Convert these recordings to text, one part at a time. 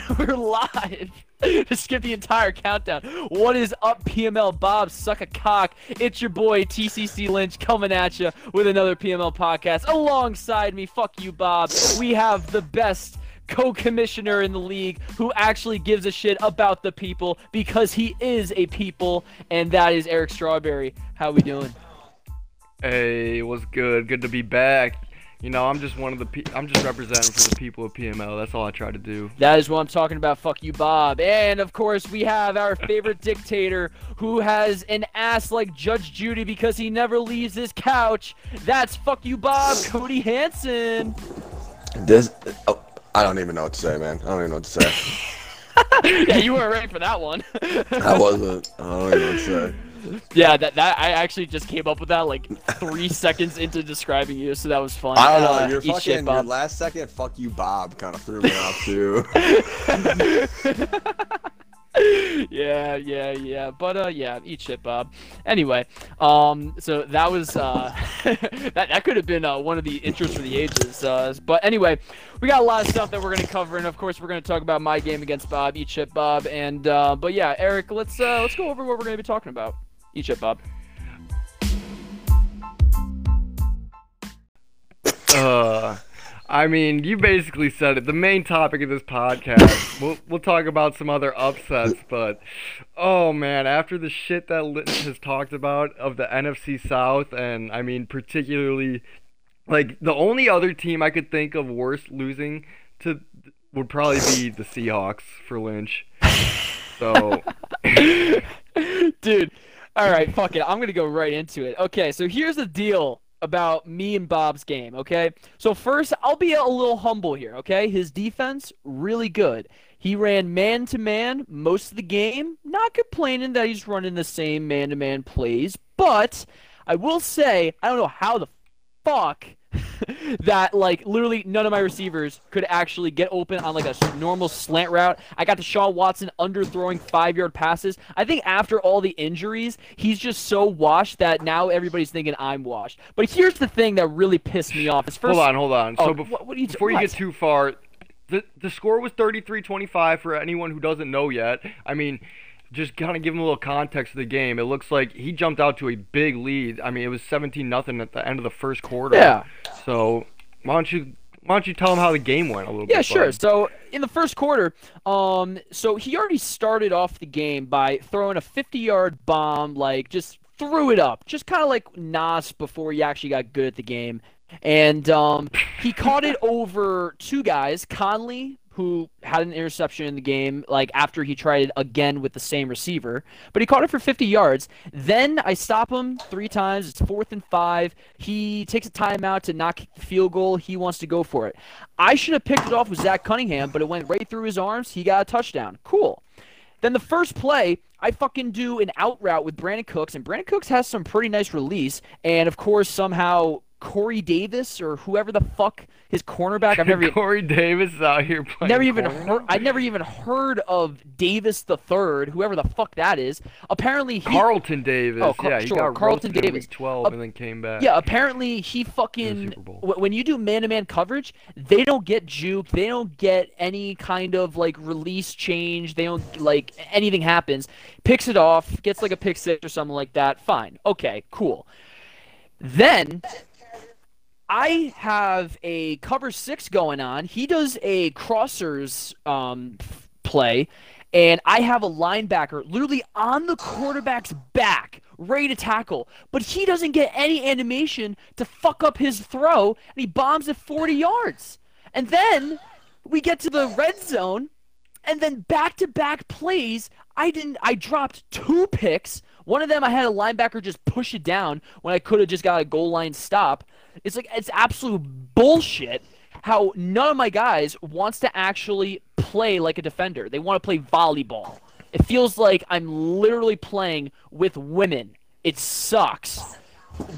We're live. to skip the entire countdown. What is up, PML Bob? Suck a cock. It's your boy TCC Lynch coming at you with another PML podcast. Alongside me, fuck you, Bob. We have the best co-commissioner in the league who actually gives a shit about the people because he is a people, and that is Eric Strawberry. How we doing? Hey, what's good? Good to be back. You know, I'm just one of the pe- I'm just representing for the people of PML. That's all I try to do. That is what I'm talking about. Fuck you, Bob. And of course, we have our favorite dictator who has an ass like Judge Judy because he never leaves his couch. That's fuck you, Bob. Cody Hansen. This, oh, I don't even know what to say, man. I don't even know what to say. yeah, you weren't ready for that one. I wasn't. I don't even know what to say. Yeah, that that I actually just came up with that like three seconds into describing you, so that was fun. I don't know. Uh, your eat fucking shit, your last second "fuck you, Bob" kind of threw me off too. yeah, yeah, yeah. But uh, yeah, eat shit, Bob. Anyway, um, so that was uh, that that could have been uh, one of the intros for the ages. Uh, but anyway, we got a lot of stuff that we're gonna cover, and of course, we're gonna talk about my game against Bob, eat shit, Bob. And uh, but yeah, Eric, let's uh, let's go over what we're gonna be talking about. Eat shit, Bob. Uh, I mean, you basically said it. The main topic of this podcast. we'll we'll talk about some other upsets, but oh man, after the shit that Litton has talked about of the NFC South, and I mean particularly, like the only other team I could think of worse losing to would probably be the Seahawks for Lynch. So. Dude, all right, fuck it. I'm gonna go right into it. Okay, so here's the deal about me and Bob's game. Okay, so first I'll be a little humble here. Okay, his defense really good. He ran man to man most of the game. Not complaining that he's running the same man to man plays, but I will say I don't know how the fuck that like literally none of my receivers could actually get open on like a normal slant route. I got Deshaun Watson underthrowing five yard passes. I think after all the injuries, he's just so washed that now everybody's thinking I'm washed. But here's the thing that really pissed me off. Is first, Hold on, hold on. Oh, so bef- what- what you- before you what? get too far, the the score was 33-25 for anyone who doesn't know yet. I mean, just kind of give him a little context of the game. It looks like he jumped out to a big lead. I mean, it was 17 nothing at the end of the first quarter. Yeah. So, why don't you why don't you tell him how the game went a little bit? Yeah, sure. bud? So in the first quarter, um, so he already started off the game by throwing a 50-yard bomb, like just threw it up, just kind of like Nas before he actually got good at the game, and um, he caught it over two guys, Conley. Who had an interception in the game, like after he tried it again with the same receiver, but he caught it for 50 yards. Then I stop him three times. It's fourth and five. He takes a timeout to not kick the field goal. He wants to go for it. I should have picked it off with Zach Cunningham, but it went right through his arms. He got a touchdown. Cool. Then the first play, I fucking do an out route with Brandin Cooks, and Brandin Cooks has some pretty nice release. And of course, somehow Corey Davis or whoever the fuck his cornerback, I've never Corey Davis is out here playing. never even corner. heard. I never even heard of Davis the third, whoever the fuck that is. Apparently, he Carlton Davis. Oh, Car- yeah, he sure, got Carlton Davis. 12 Uh, and then came back. Yeah, apparently he fucking when you do man-to-man coverage, they don't get juke, they don't get any kind of like release change, they don't like anything happens. Picks it off, gets like a pick six or something like that. Fine. Okay, cool. Then I have a cover 6 going on. He does a crossers um play and I have a linebacker literally on the quarterback's back, ready to tackle, but he doesn't get any animation to fuck up his throw, and he bombs at 40 yards. And then we get to the red zone, and then back-to-back plays, I didn't. I dropped two picks. One of them, I had a linebacker just push it down when I could have just got a goal line stop. It's like it's absolute bullshit how none of my guys wants to actually play like a defender. They want to play volleyball. It feels like I'm literally playing with women. It sucks.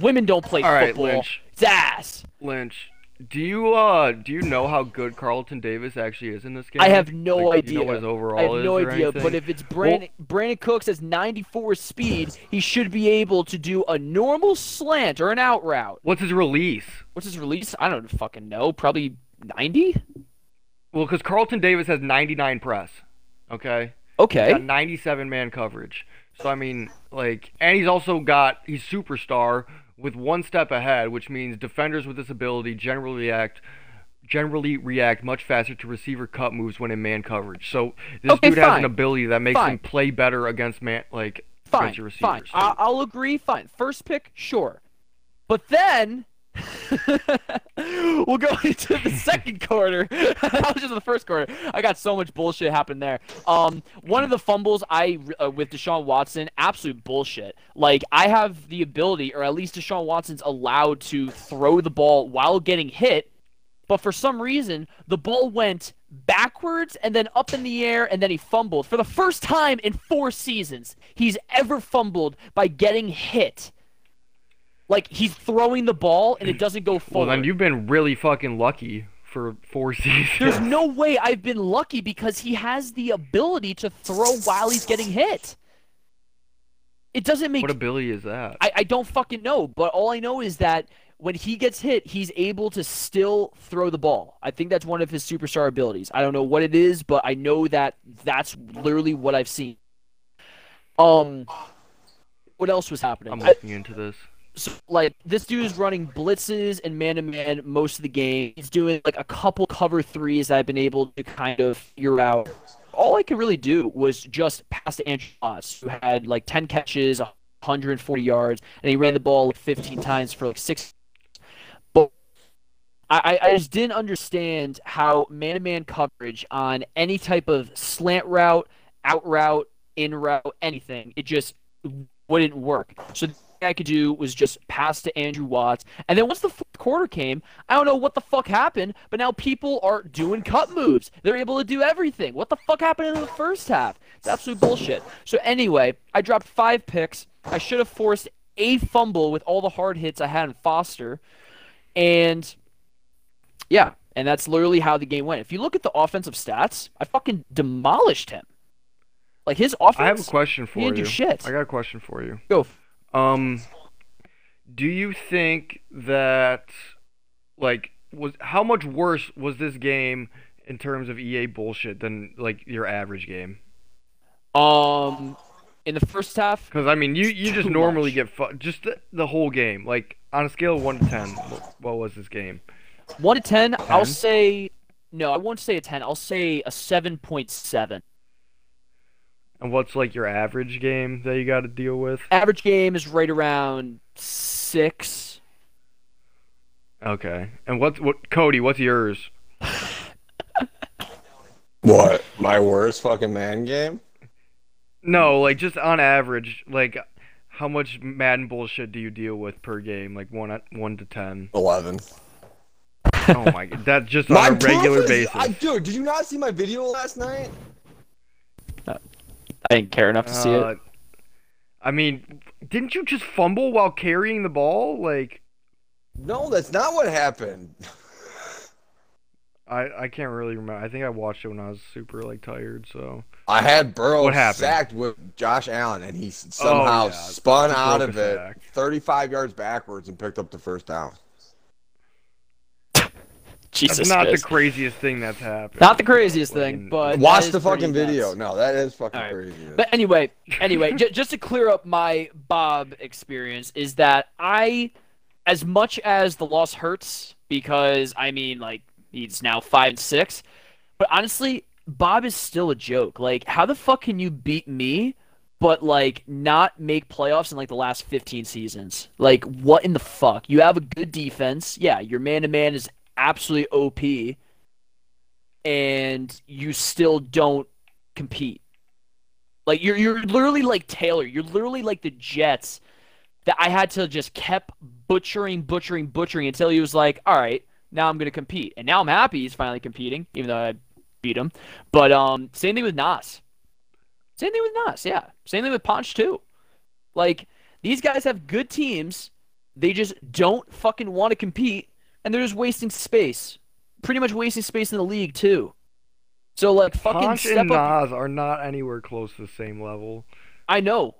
Women don't play All right, football. Lynch. It's ass. Lynch, do you uh do you know how good Carlton Davis actually is in this game? I have no Like, idea. You know what his overall I have is no idea. anything? But if it's Brandin, Brandin Cooks has 94 speed, he should be able to do a normal slant or an out route. What's his release? What's his release? I don't fucking know. Probably 90. Well, because Carlton Davis has 99 press. Okay. Okay. Got 97 man coverage. So I mean, like, and he's also got he's superstar with one step ahead, which means defenders with this ability generally react generally react much faster to receiver cut moves when in man coverage. So this Okay, dude has an ability that makes Fine. him play better against man like Fine. against Fine. receivers. I- I'll agree. Fine. First pick, sure. But then we'll go into the second quarter. that was just the first quarter. I got so much bullshit happened there. Um, one of the fumbles I uh, with Deshaun Watson, absolute bullshit. Like I have the ability, or at least Deshaun Watson's allowed to throw the ball while getting hit. But for some reason, the ball went backwards and then up in the air, and then he fumbled. For the first time in four seasons, he's ever fumbled by getting hit. Like he's throwing the ball and it doesn't go well, then you've been really fucking lucky for four seasons. There's no way I've been lucky because he has the ability to throw while he's getting hit. It doesn't make what ability is that? I, I don't fucking know, but all I know is that when he gets hit, he's able to still throw the ball. I think that's one of his superstar abilities. I don't know what it is, but I know that that's literally what I've seen. Um, what else was happening? I'm I- looking into this. So, like this dude is running blitzes and man to man most of the game. He's doing like a couple cover threes that I've been able to kind of figure out. All I could really do was just pass to Andrew Moss, who had like 10 catches, 140 yards, and he ran the ball like 15 times for like six. But I, I just didn't understand how man to man coverage on any type of slant route, out route, in route, anything, it just wouldn't work. So I could do was just pass to Andrew Watts. And then once the fourth quarter came, I don't know what the fuck happened, but now people are doing cut moves. They're able to do everything. What the fuck happened in the first half? It's absolute bullshit. So anyway, I dropped five picks. I should have forced a fumble with all the hard hits I had in Foster. And yeah, and that's literally how the game went. If you look at the offensive stats, I fucking demolished him. Like his offense. I have a question for he didn't you. do shit. I got a question for you. Go. Um, do you think that, like, was how much worse was this game in terms of EA bullshit than like your average game? Um, in the first half, Because I mean, you you just normally much. get fu- just the, the whole game. Like on a scale of one to ten, what, what was this game? one to ten, I'll say no. I won't say a ten. I'll say a seven point seven. And what's like your average game that you got to deal with? Average game is right around six. Okay. And what's what Cody? What's yours? What? My worst fucking man game? No, like just on average, like how much Madden bullshit do you deal with per game? Like one at one to ten. Eleven. Oh my god, that's just My on a regular proof basis. I, dude, did you not see my video last night? I didn't care enough to see Uh, it. I mean, didn't you just fumble while carrying the ball? Like, No, that's not what happened. I I can't really remember. I think I watched it when I was super like tired. So I had Burrow What happened? sacked with Josh Allen, and he s- somehow yeah. spun He out of it, sack. 35 yards backwards, and picked up the first down. Jesus that's not Christ. the craziest thing that's happened. Not the craziest Like, thing, but Watch the pretty fucking video. nuts. No, that is fucking All right. crazy. But anyway, anyway, j- just to clear up my Bob experience is that I, as much as the loss hurts, because I mean, like he's now five and six, but honestly, Bob is still a joke. Like, how the fuck can you beat me, but like not make playoffs in like the last fifteen seasons? Like, what in the fuck? You have a good defense, yeah. Your man to man is absolutely OP, and you still don't compete. Like you're you're literally like Taylor. You're literally like the Jets that I had to just kept butchering, butchering, butchering until he was like, all right, now I'm gonna compete. And now I'm happy he's finally competing, even though I beat him. But um same thing with Nas. Same thing with Nas, yeah. Same thing with Ponch too. Like these guys have good teams. They just don't fucking want to compete and they're just wasting space. Pretty much wasting space in the league too. So like fucking Ponch step and up Nas are not anywhere close to the same level. I know.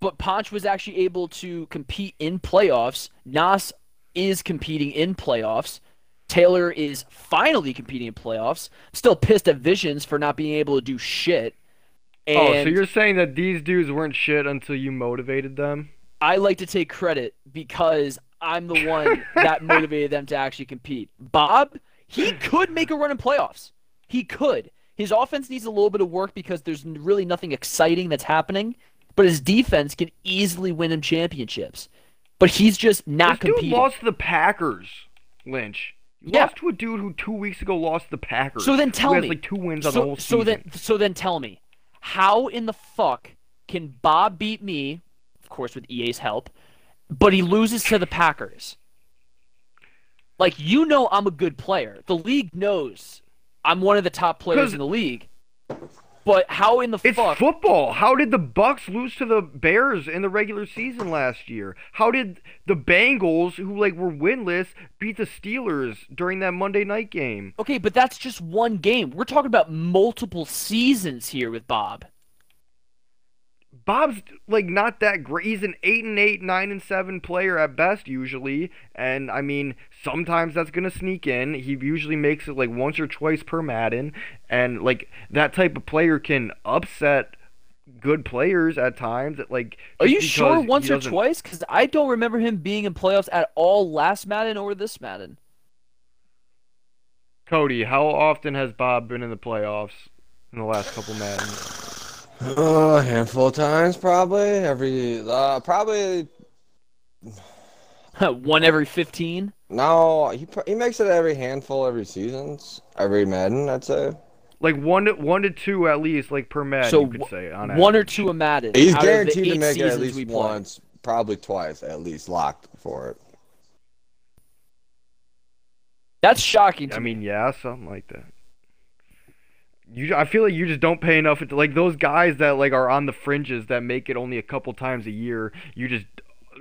But Ponch was actually able to compete in playoffs. Nas is competing in playoffs. Taylor is finally competing in playoffs. Still pissed at Visions for not being able to do shit. And oh, so you're saying that these dudes weren't shit until you motivated them? I like to take credit because I'm the one that motivated them to actually compete. Bob, he could make a run in playoffs. He could. His offense needs a little bit of work because there's really nothing exciting that's happening, but his defense can easily win him championships. But he's just not this competing. Dude lost to the Packers, Lynch. You Yeah. lost to a dude who two weeks ago lost the Packers. So then tell me. like two wins on so, the whole so then, so then tell me, how in the fuck can Bob beat me? Of course, with EA's help, but he loses to the Packers. Like you know, I'm a good player. The league knows I'm one of the top players in the league. But how in the It's fuck? football. How did the Bucks lose to the Bears in the regular season last year? How did the Bengals, who like were winless, beat the Steelers during that Monday night game? Okay, but that's just one game. We're talking about multiple seasons here with Bob. Bob's like not that great. He's an eight and eight, nine and seven player at best usually, and I mean sometimes that's gonna sneak in. He usually makes it like once or twice per Madden, and like that type of player can upset good players at times. That like Are you sure once or twice? Because I don't remember him being in playoffs at all last Madden or this Madden. Cody, how often has Bob been in the playoffs in the last couple Maddens? Uh, a handful of times, probably every. Uh, probably One every 15? no. He he makes it every handful every seasons, every Madden. I'd say. Like one to one to two at least, like per Madden, So you could say on One or two a Madden. He's out of the guaranteed to eight make it at least once, probably twice, at least locked for it. That's shocking to I me. mean, yeah, something like that. You, I feel like you just don't pay enough. Like those guys that like are on the fringes that make it only a couple times a year. You just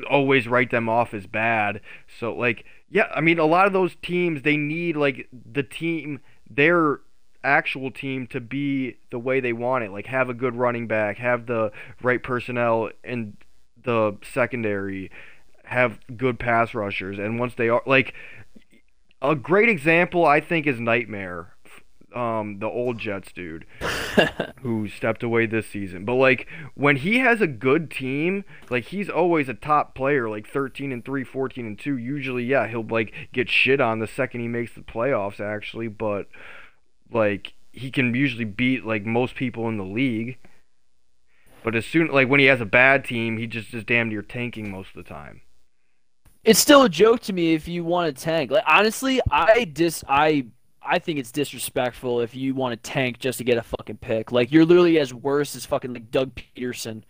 always write them off as bad. So like, yeah, I mean, a lot of those teams they need like the team, their actual team to be the way they want it. Like have a good running back, have the right personnel in the secondary, have good pass rushers, and once they are like a great example, I think, is Nightmare, um, the old Jets dude, who stepped away this season. But like when he has a good team, like he's always a top player, like 13 and 3, 14 and 2. Usually, yeah, he'll like get shit on the second he makes the playoffs, actually. But like he can usually beat like most people in the league. But as soon like when he has a bad team, he just is damn near tanking most of the time. It's still a joke to me if you want to tank. Like honestly, I dis I I think it's disrespectful if you want to tank just to get a fucking pick. Like you're literally as worse as fucking like Doug Pederson.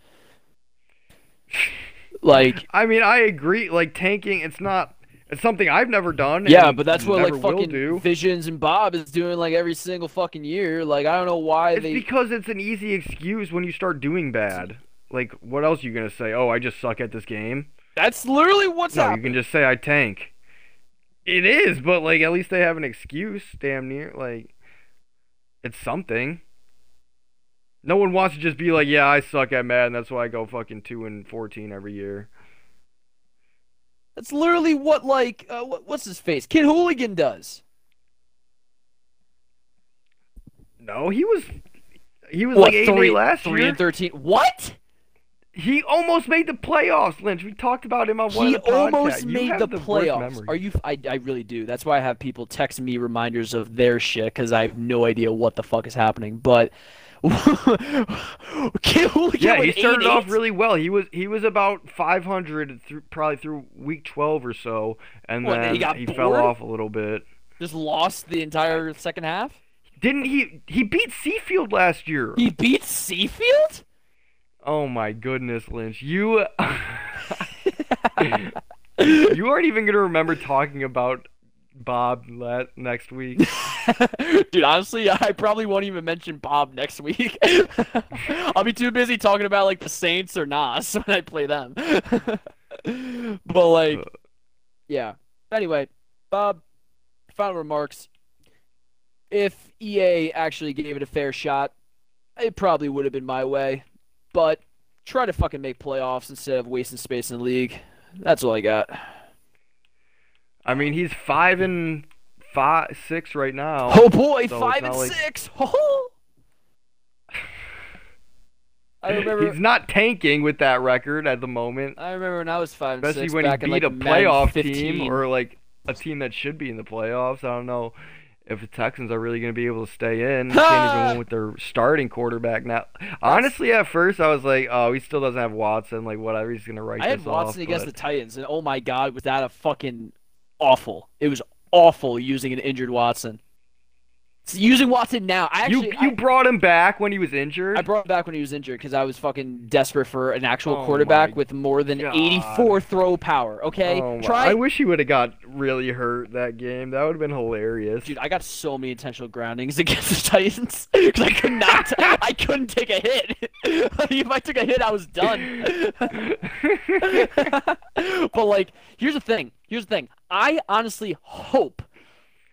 Like I mean, I agree. Like tanking, it's not. It's something I've never done. yeah, but that's what like fucking do. Visions and Bob is doing like every single fucking year. Like I don't know why It's they because it's an easy excuse when you start doing bad. Like, what else are you gonna say? Oh, I just suck at this game. That's literally what's No, you can just say I tank. It is, but like at least they have an excuse. Damn near, like it's something. No one wants to just be like, yeah, I suck at Madden. That's why I go fucking two and fourteen every year. That's literally what like uh, what, what's his face? Kid Hooligan does. No, he was. He was What like eight and three eight last three year. and thirteen? What? He almost made the playoffs, Lynch. We talked about him on one He of the podcasts. almost made the, the playoffs. Are you? I, I really do. That's why I have people text me reminders of their shit because I have no idea what the fuck is happening. But Yeah, he with eight started off eight? really well. He was he was about 500 through probably through week 12 or so, and What, then he got fell off a little bit. Just lost the entire second half. Didn't he? He beat Seafield last year. He beat Seafield. Oh my goodness, Lynch, you you aren't even gonna remember talking about Bob la- next week. Dude, honestly, I probably won't even mention Bob next week. I'll be too busy talking about like the Saints or Nas when I play them. but like, yeah. Anyway, Bob, final remarks. If EA actually gave it a fair shot, it probably would have been my way. But try to fucking make playoffs instead of wasting space in the league. That's all I got. I mean, he's five and five, six right now. Oh boy, So five and like- six. Oh. I remember. He's not tanking with that record at the moment, I remember when I was five and especially six when he beat like a playoff team or like a team that should be in the playoffs. I don't know if the Texans are really going to be able to stay in. Can't even win with their starting quarterback now. Honestly, at first I was like, oh, he still doesn't have Watson. Like whatever, he's going to write I had Watson off. against but- the Titans, and oh my god, was that a fucking awful? It was awful using an injured Watson. Using Watson now, I actually you you I, brought him back when he was injured. I brought him back when he was injured because I was fucking desperate for an actual Oh quarterback with more than God. 84 throw power. Okay, Oh try. I wish he would have got really hurt that game. That would have been hilarious. Dude, I got so many intentional groundings against the Titans because I could not. I couldn't take a hit. if I took a hit, I was done. but like, here's the thing. Here's the thing. I honestly hope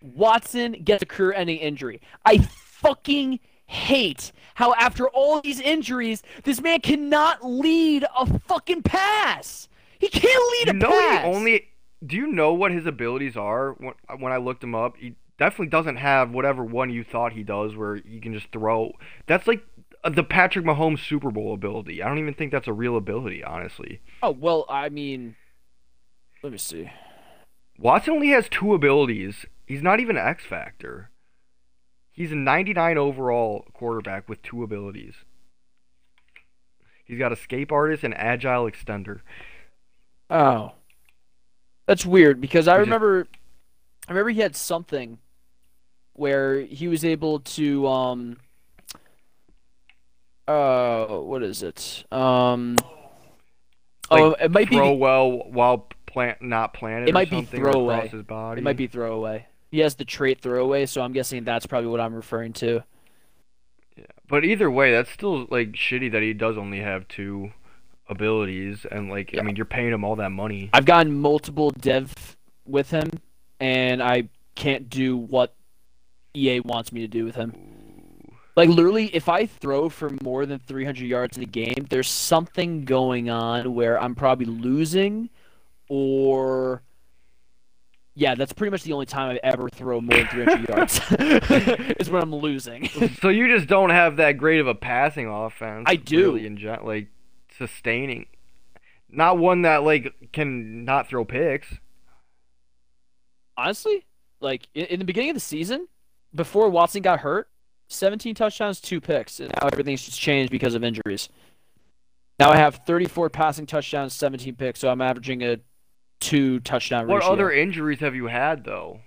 Watson gets a career-ending injury. I fucking hate how after all these injuries, this man cannot lead a fucking pass. He can't lead you a know pass. he only. Do you know what his abilities are? When when I looked him up, he definitely doesn't have whatever one you thought he does, where you can just throw. That's like uh, the Patrick Mahomes Super Bowl ability. I don't even think that's a real ability, honestly. Oh well, I mean, let me see. Watson only has two abilities. He's not even an X factor. He's a 99 overall quarterback with two abilities. He's got escape artist and agile extender. Oh, that's weird because I remember, I remember he had something where he was able to um. Uh, what is it? Um. oh, it might be. throw well while plant not planted. It or might be something, or throwaway. across his body. It might be throwaway. He has the trait throwaway, so I'm guessing that's probably what I'm referring to. Yeah. But either way, that's still like shitty that he does only have two abilities, and like Yeah. I mean, you're paying him all that money. I've gotten multiple dev with him, and I can't do what EA wants me to do with him. Like literally, if I throw for more than 300 yards in a game, there's something going on where I'm probably losing, or yeah, that's pretty much the only time I ever throw more than 300 yards is when I'm losing. so you just don't have that great of a passing offense. I do. Really in gen- like sustaining, not one that like can not throw picks. Honestly, like in, in the beginning of the season, before Watson got hurt, 17 touchdowns, two picks, and now everything's just changed because of injuries. Now I have 34 passing touchdowns, 17 picks, so I'm averaging a two touchdown What ratio. other injuries have you had though?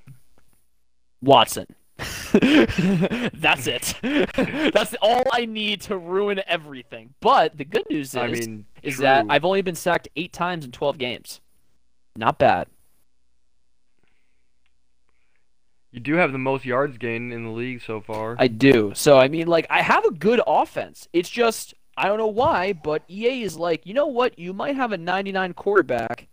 Watson. That's it. That's all I need to ruin everything. But the good news is, I mean, is that. I've only been sacked eight times in 12 games. Not bad. you do have the most yards gained in the league so far. I do. So I mean, like, I have a good offense. It's just I don't know why, but EA is like, you know what? You might have a 99 quarterback,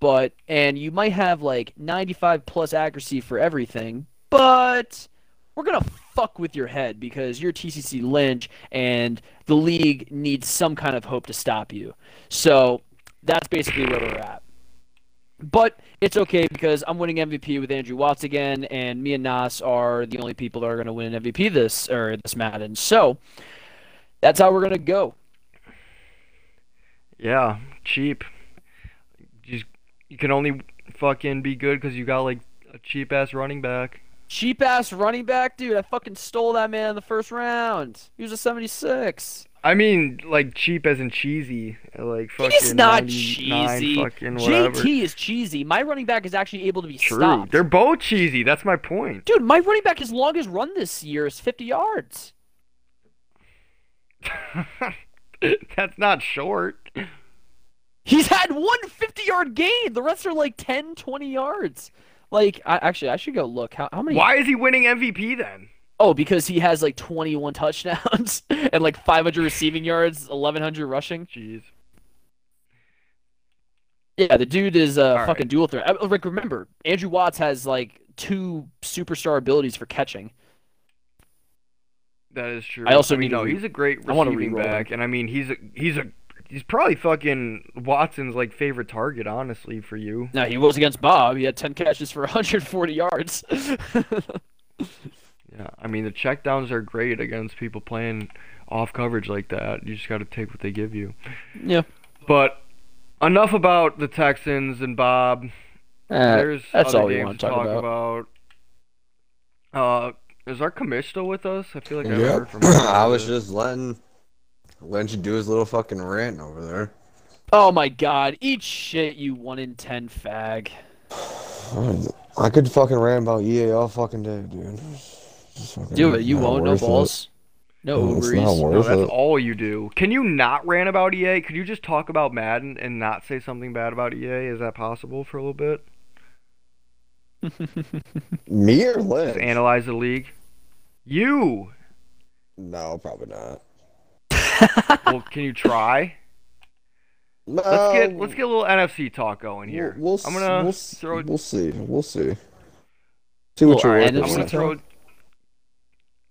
but and you might have like 95 plus accuracy for everything, but we're gonna fuck with your head because you're TCC Lynch, and the league needs some kind of hope to stop you. So that's basically where we're at. But it's okay because I'm winning MVP with Andrew Watts again, and me and Nas are the only people that are going to win an MVP this or this Madden. So that's how we're going to go. Yeah, cheap. You, can only fucking be good because you got like a cheap ass running back. Cheap ass running back, dude. I fucking stole that man in the first round. He was a 76. I mean, like cheap as in cheesy, like fucking. He's not cheesy. Fucking whatever. JT is cheesy. My running back is actually able to be True. stopped. They're both cheesy. That's my point. Dude, my running back, his longest run this year is 50 yards. That's not short. He's had one 50 yard gain. The rest are like 10, 20 yards. Like, I, actually, I should go look. How, how many? Why is he winning MVP then? Oh, because he has like 21 touchdowns and like 500 receiving yards, 1,100 rushing. Jeez. Yeah, the dude is a right. fucking dual threat. Uh, Rick, remember, Andrew Watts has like two superstar abilities for catching. That is true. I also mean, need no. He's a great I receiving re-roll back, and I mean, he's a he's a he's probably fucking Watson's like favorite target, honestly, for you. No, he was against Bob. He had 10 catches for 140 yards. Yeah, I mean the checkdowns are great against people playing off coverage like that. You just got to take what they give you. yeah. But enough about the Texans and Bob. There's Uh, that's other all we games want to to talk talk about. about. Uh, is our commish still with us? I feel like I Yep. heard from him. I was just letting letting you do his little fucking rant over there. Oh my god. Eat shit, you 1 in 10 fag. I could fucking rant about EA all fucking day, dude. Just fucking Do it. You won't. No worth it. balls. No No, it's Uber not Eats. No, that's it. all you do. Can you not rant about EA? Could you just talk about Madden and not say something bad about EA? Is that possible for a little bit? Me or Just Lynch? analyze the league. You. No, probably not. Well, can you try? Let's get let's get a little NFC talk going here. We'll, we'll, I'm gonna we'll, throw. We'll see. We'll see. See what Well, you're I'm gonna throw.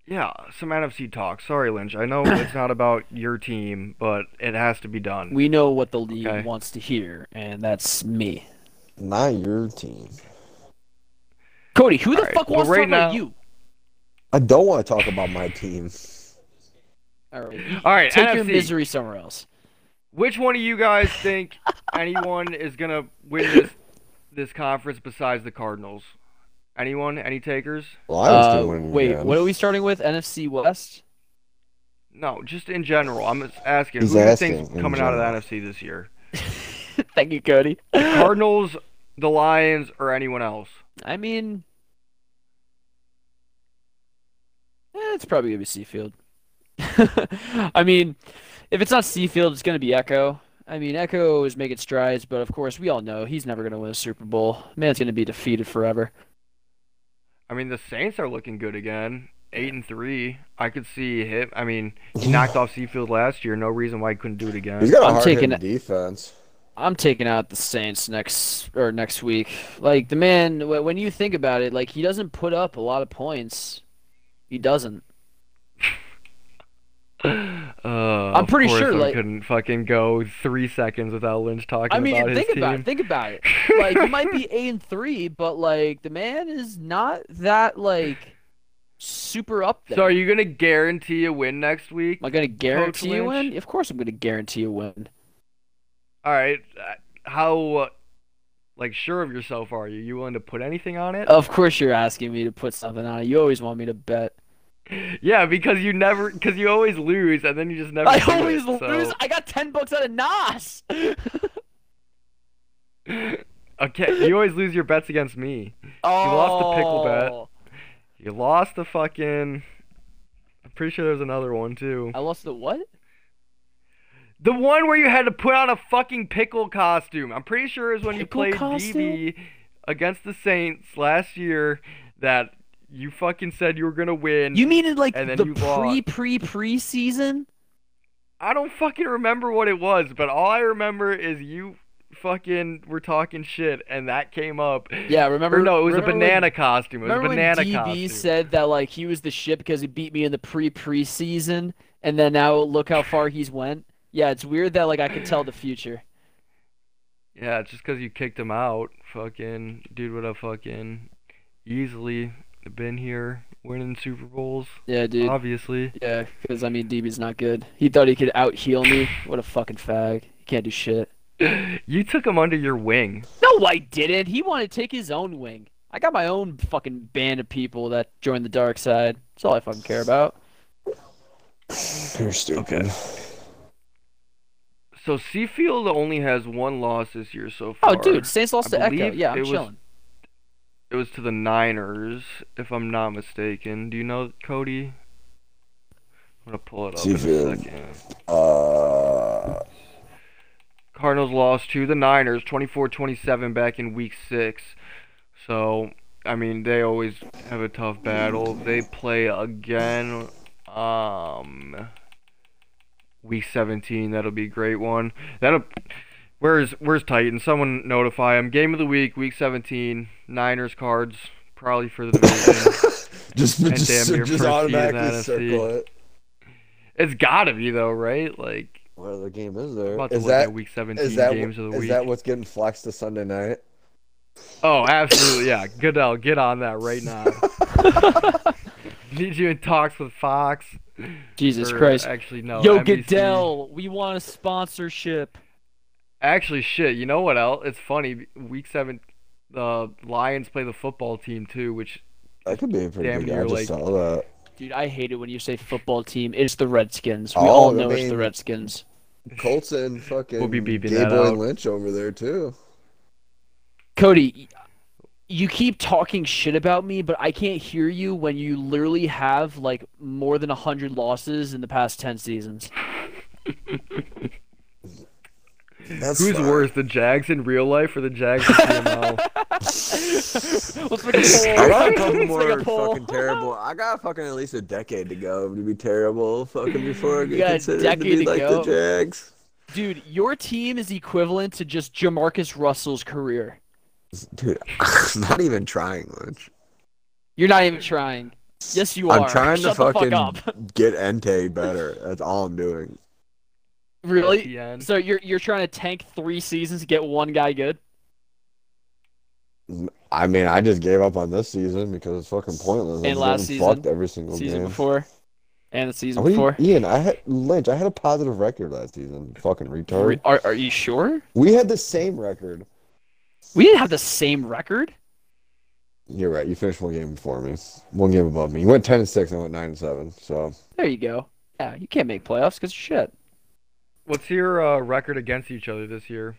Yeah, some NFC talk. Sorry, Lynch. I know it's not about your team, but it has to be done. We know what the league Okay. wants to hear, and that's me. Not your team. Cody, who the Alright, fuck well, wants right to talk about you? I don't want to talk about my team. All right. you- All right, Take your misery somewhere else. Which one of you guys think anyone is gonna win this this conference besides the Cardinals? Anyone? Any takers? Lions Uh, can win wait, again. what are we starting with? NFC West? No, just in general. I'm just asking. He's who do you think's in coming out of the NFC this year? Thank you, Cody. Cardinals, the Lions, or anyone else? I mean, eh, it's probably gonna be Seafield. I mean, if it's not Seafield, it's gonna be Echo. I mean, Echo is making strides, but of course, we all know he's never gonna win a Super Bowl. Man's gonna be defeated forever. I mean, the Saints are looking good again. Eight and three. I could see him. I mean, he knocked off Seafield last year. No reason why he couldn't do it again. He's got a I'm hard taking hitting defense. I'm taking out the Saints next or next week. Like the man, when you think about it, like he doesn't put up a lot of points. He doesn't. Uh, I'm pretty sure, I like- couldn't fucking go three seconds without Lynch talking I mean, about his think team. about it. Think about it. Like you might be eight and three, but like the man is not that like super up there. so, are you gonna guarantee a win next week? Am I gonna guarantee you Lynch? win? Of course, I'm gonna guarantee a win. All right. uh, How, uh, like, sure of yourself are you? You willing to put anything on it? Of course, you're asking me to put something on it. You always want me to bet. Yeah, because you never, because you always lose, and then you just never. I always it, so- lose. I got ten bucks out of Nas. Okay, you always lose your bets against me. oh, You lost the pickle bet. Oh. You lost the fucking. I'm pretty sure there's another one too. I lost the what? The one where you had to put on a fucking pickle costume. I'm pretty sure is when you played costume? DB against the Saints last year that you fucking said you were gonna win. You mean in like And then the you pre lost. pre pre season? I don't fucking remember what it was, but all I remember is you fucking were talking shit and that came up. Yeah, remember? Or no, it was a remember when- banana costume. It was a Remember banana when DB costume. said that like he was the shit because he beat me in the pre preseason, and then now look how far he's went. Yeah, it's weird that like I could tell the future. Yeah, it's just because you kicked him out. Fucking dude would have fucking easily been here winning Super Bowls. Yeah, dude. Obviously. Yeah, because I mean DB's not good. He thought he could out heal me. What a fucking fag. He can't do shit. You took him under your wing. No, I didn't. He wanted to take his own wing. I got my own fucking band of people that joined the dark side. That's all I fucking care about. You're stupid. Okay. So Seafield only has one loss this year so oh, far. Oh, dude, Saints lost I to Echo. Yeah, I'm it was- chilling. It was to the Niners, if I'm not mistaken. Do you know Cody? I'm gonna pull it up in a second. Uh, Cardinals lost to the Niners 24-27 back in week 6. So, I mean, they always have a tough battle. They play again um week 17. That'll be a great one. That'll Where's where's Titan? Someone notify him. Game of the week, week 17. Niners cards probably for the division. just And just, damn near just first seed in automatically circle it. it's got to be though, right? Like What other game is there? about to Is look that at week 17 is that games of the is week. that what's getting flexed to Sunday night? Oh, absolutely, yeah. Goodell, get on that right now. Need you in talks with Fox. Jesus or, Christ. Actually, no. Yo, NBC. Goodell, we want a sponsorship. Actually, shit. You know what else? It's funny. Week seven, the Lions play the football team too, which That could be a pretty Damn big. near, I just like- saw that. Dude, I hate it when you say football team. It's the Redskins. We Oh, all I know it's the Redskins. Colts and fucking We'll be beeping Gay that Boy out. Lynch over there too. Cody, you keep talking shit about me, but I can't hear you when you literally have like more than 100 losses in the past 10 seasons. That's who's fine. worse, the Jags in real life or the Jags in CML? Let's make a poll. I got a Let's couple make more a poll. fucking terrible. I got fucking at least a decade to go to be terrible fucking before I get got a considered to be to like go? the Jags. Dude, your team is equivalent to just Jamarcus Russell's career. Dude, I'm not even trying, Lynch. You're not even trying. Yes, you are. I'm trying Shut to fucking fuck get Entei better. That's all I'm doing. Really? ESPN. So you're you're trying to tank three seasons to get one guy good? I mean, I just gave up on this season because it's fucking pointless. I'm And last season? fucked every single Season game. before, and the season What you- before. Ian, I had Lynch. I had a positive record last season. Fucking retard. Re- Are are you sure? We had the same record. We didn't have the same record. You're right. You finished one game before me. One game above me. You went ten and six. I went nine and seven. So There you go. Yeah, you can't make playoffs because shit. What's your uh, record against each other this year?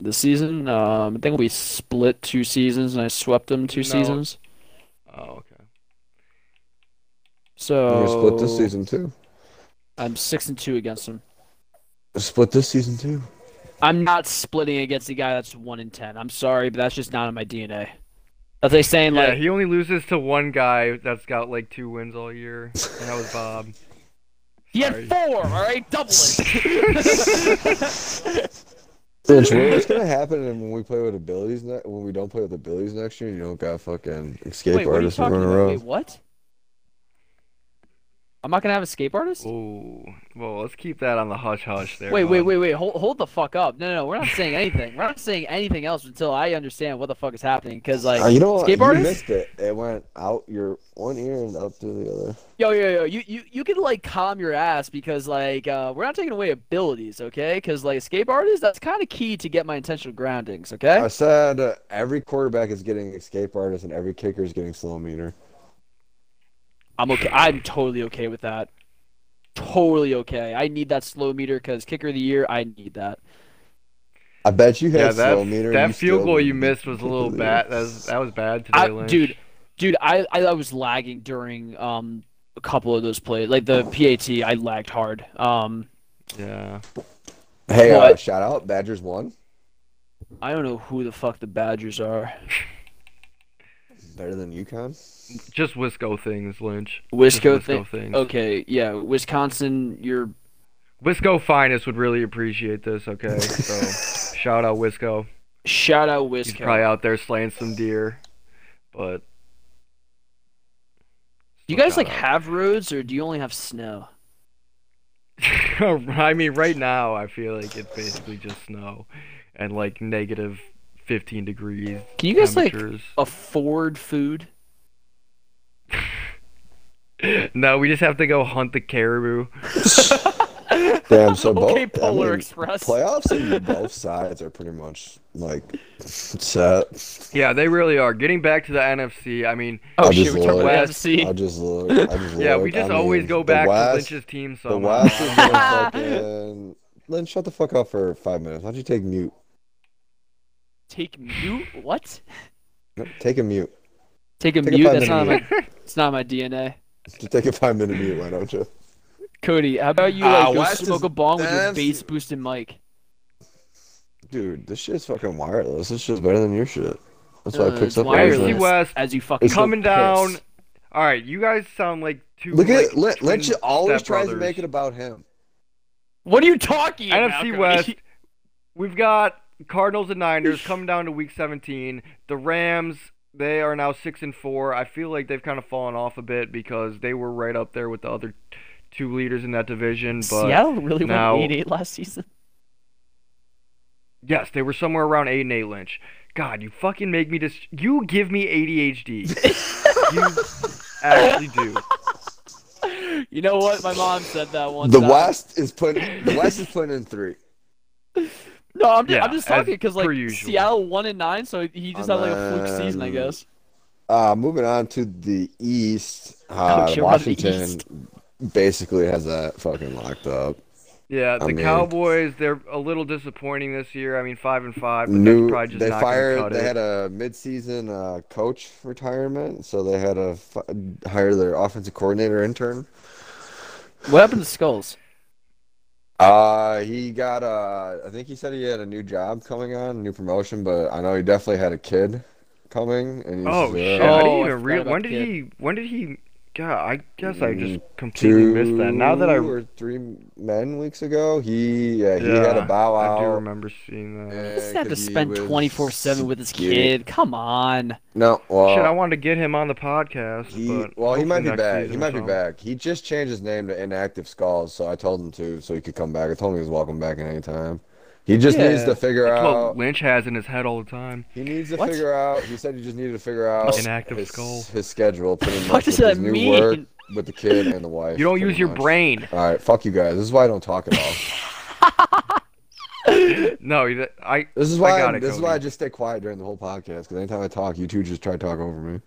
This season, um, I think we split two seasons and I swept them two No. seasons. Oh, okay. So we split this season too. I'm six and two against them. Split this season too. I'm not splitting against a guy that's one in ten. I'm sorry, but that's just not in my DNA. That's like saying Yeah, like he only loses to one guy that's got like two wins all year, and that was Bob. he had four. All right, double it. Lynch, what's gonna happen when we play with abilities ne- when we don't play with abilities next year? You don't got fucking escape Wait, what artists to talking run about? around. Wait, what? I'm not gonna have escape artist. Oh, well, let's keep that on the hush hush there. Wait, wait, wait, wait. Hold, hold the fuck up. No, no, no. We're not saying anything. We're not saying anything else until I understand what the fuck is happening. Because like, Uh, you know what? escape You artist. missed it. It went out your one ear and out through the other. Yo, yo, yo. You, you, you can like calm your ass because like, uh, we're not taking away abilities, okay? Because like, escape artist, that's kind of key to get my intentional groundings, okay? I said uh, every quarterback is getting escape artist and every kicker is getting slow meter. I'm okay. I'm totally okay with that. Totally okay. I need that slow meter because kicker of the year, I need that. I bet you had Yeah, slow that meter. that field goal you missed was a little completely- bad. That was, that was bad today, I, Lynch. dude, dude, I, I I was lagging during um a couple of those plays. Like the PAT, I lagged hard. Um, Yeah. Hey, uh, shout out Badgers one. I don't know who the fuck the Badgers are. Better than UConn. Just Wisco things, Lynch. Wisco, Wisco thing. things. Okay, yeah, Wisconsin. You're Wisco Finest would really appreciate this, okay? So, shout out Wisco. shout out Wisco. He's Wisco. probably out there slaying some deer, but. Do you guys like shout have roads or do you only have snow? I mean, right now, I feel like it's basically just snow and like negative 15 degrees. Can you guys like afford food? No, we just have to go hunt the caribou. Damn. So both. okay, I mean, Express. Playoffs on both sides are pretty much like set. Yeah, they really are. Getting back to the NFC, I mean, oh I'll shit, we talked look. NFC. I just look. I just yeah, look. we just I always mean, go back West, to Lynch's team The somehow. West is fucking. Lynn, shut the fuck up for five minutes. Why don't you take mute? Take mute? What? Take a mute. Take a Take a mute? five That's not minute my. It's not my DNA. Just take a five minute mute. Why don't you? Cody, how about you Ah, like go West smoke is- a bong with your that's- bass boosted mic? Dude, this shit's fucking wireless. This shit's better than your shit. That's why Uh, it picks it's up wireless. everything. NFC West as you fucking It's coming down. piss. All right, you guys sound like two. Look like, at Lynch. twin Lynch always tries to stepbrothers. make it about him. What are you talking about? NFC Cody? West. We've got Cardinals and Niners coming down to Week 17. The Rams, they are now six and four. I feel like they've kind of fallen off a bit because they were right up there with the other two leaders in that division. But Seattle really now- went eight eight last season. yes, they were somewhere around eight and eight. Lynch. God, you fucking make me just. You give me ADHD. you actually do. You know what? My mom said that one. The time. West is putting the West is putting in three. No, I'm just, Yeah, I'm just talking because like usual. Seattle one and nine, so he just had like a fluke season, I Um, guess. Uh, moving on to the East, uh, you're the Washington East. basically has that fucking locked up. Yeah, I the mean- Cowboys, they're a little disappointing this year. I mean, five and five, but New, that's probably just they not fired. cut They it. had a mid-season uh, coach retirement, so they had to fi- hire their offensive coordinator intern. What happened to Skulls? Uh, he got uh, I think he said he had a new job coming on, a new promotion, but I know he definitely had a kid coming, and he's Oh uh, shit! Oh, I I didn't even forgot read. When did kid. he? When did he? God, I guess I just Mm, completely two missed that. Now that I, or three men weeks ago, he yeah, he had a bow I do remember seeing that. Yeah, He doesn't have to 'cause he spend twenty four seven with his Yeah. kid. Come on. No, well, Shit, I wanted to get him on the podcast, He but well, he might be back. He might be back. He just changed his name to Inactive Skulls, so I told him to, so he could come back. I told him he was welcome back at any time. He just needs to figure That's what out. Lynch has in his head all the time. He needs to What? figure out. He said he just needed to figure out Inactive his, skull. his schedule, pretty What much does that new mean? work with the kid and the wife. You don't use your much. brain. All right, fuck you guys. This is why I don't talk at all. No, you- I. This is I why. got I'm- it, this is why I just stay quiet during the whole podcast. Because anytime I talk, you two just try to talk over me.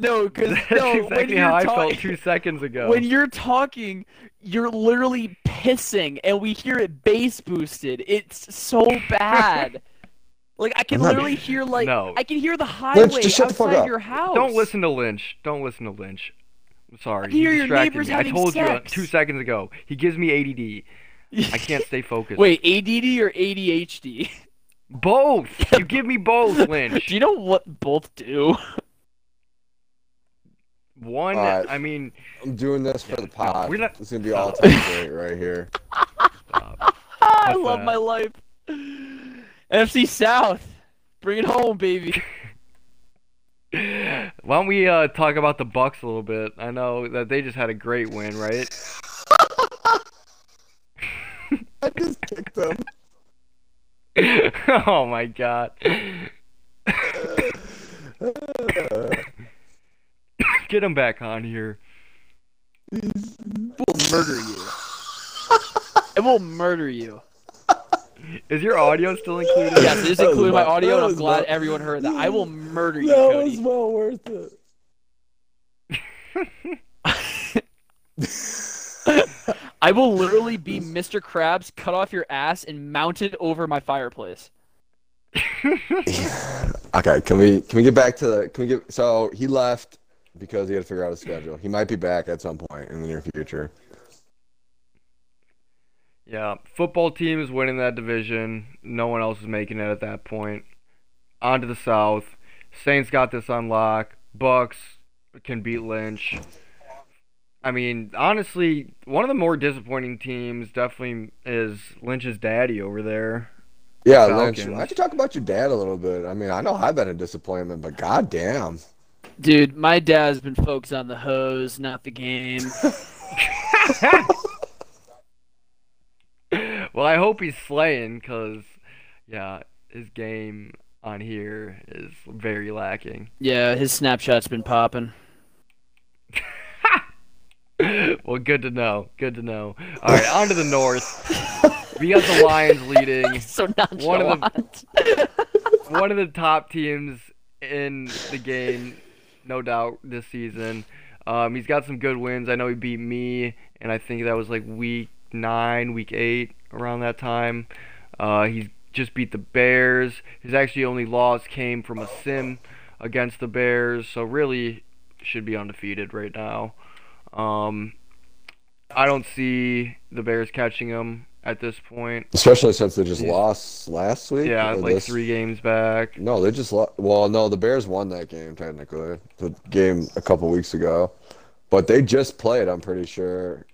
No, because That's no, exactly you're how I felt two seconds ago. when you're talking, you're literally pissing, and we hear it bass boosted. It's so bad. like I can I'm literally hear like No. I can hear the highway just shut the fuck outside up. your house. Don't listen to Lynch. Don't listen to Lynch. I'm sorry. I hear he your distracted neighbors me. I having told you uh, two seconds ago. He gives me ADD. I can't stay focused. Wait, ADD or ADHD? Both. You give me both, Lynch. Do you know what both do? One. Alright. I mean, I'm doing this for Yeah, the no, we're not- It's gonna be all time great right here. stop. I love that? my life. NFC South, bring it home, baby. Why don't we uh, talk about the Bucks a little bit? I know that they just had a great win, right? I just kicked them. oh my god. Get him back on here. We'll murder you. it will murder you. Is your audio still included? Yes, it is That was including my audio, and I'm glad well- everyone heard that. I will murder you, That Cody. was well worth it. I will literally be Mr. Krabs, cut off your ass, and mount it over my fireplace. Okay, can we can we get back to the can we get so he left because he had to figure out his schedule. He might be back at some point in the near future. Yeah, football team is winning that division. No one else is making it at that point. On to the South. Saints got this on lock. Bucks can beat Lynch. I mean, honestly, one of the more disappointing teams definitely is Lynch's daddy over there. Yeah, Lynch. Falcons. Why don't you talk about your dad a little bit? I mean, I know I've been a disappointment, but goddamn. Dude, my dad's been focused on the hose, not the game. well, I hope he's slaying because, yeah, his game on here is very lacking. yeah, his Snapchat's been popping. well, good to know. Good to know. All right, on to the North. We got the Lions leading. So One of nonchalant. One of the top teams in the game, no doubt, this season. Um, he's got some good wins. I know he beat me, and I think that was like week nine, week eight, around that time. Uh, he's just beat the Bears. His actually only loss came from a sim against the Bears, so really should be undefeated right now. Um, I don't see the Bears catching him at this point. Especially since they just Yeah. lost last week. Yeah, like this- three games back. No, they just lost. Well, no, the Bears won that game technically. The game a couple weeks ago, but they just played. I'm pretty sure.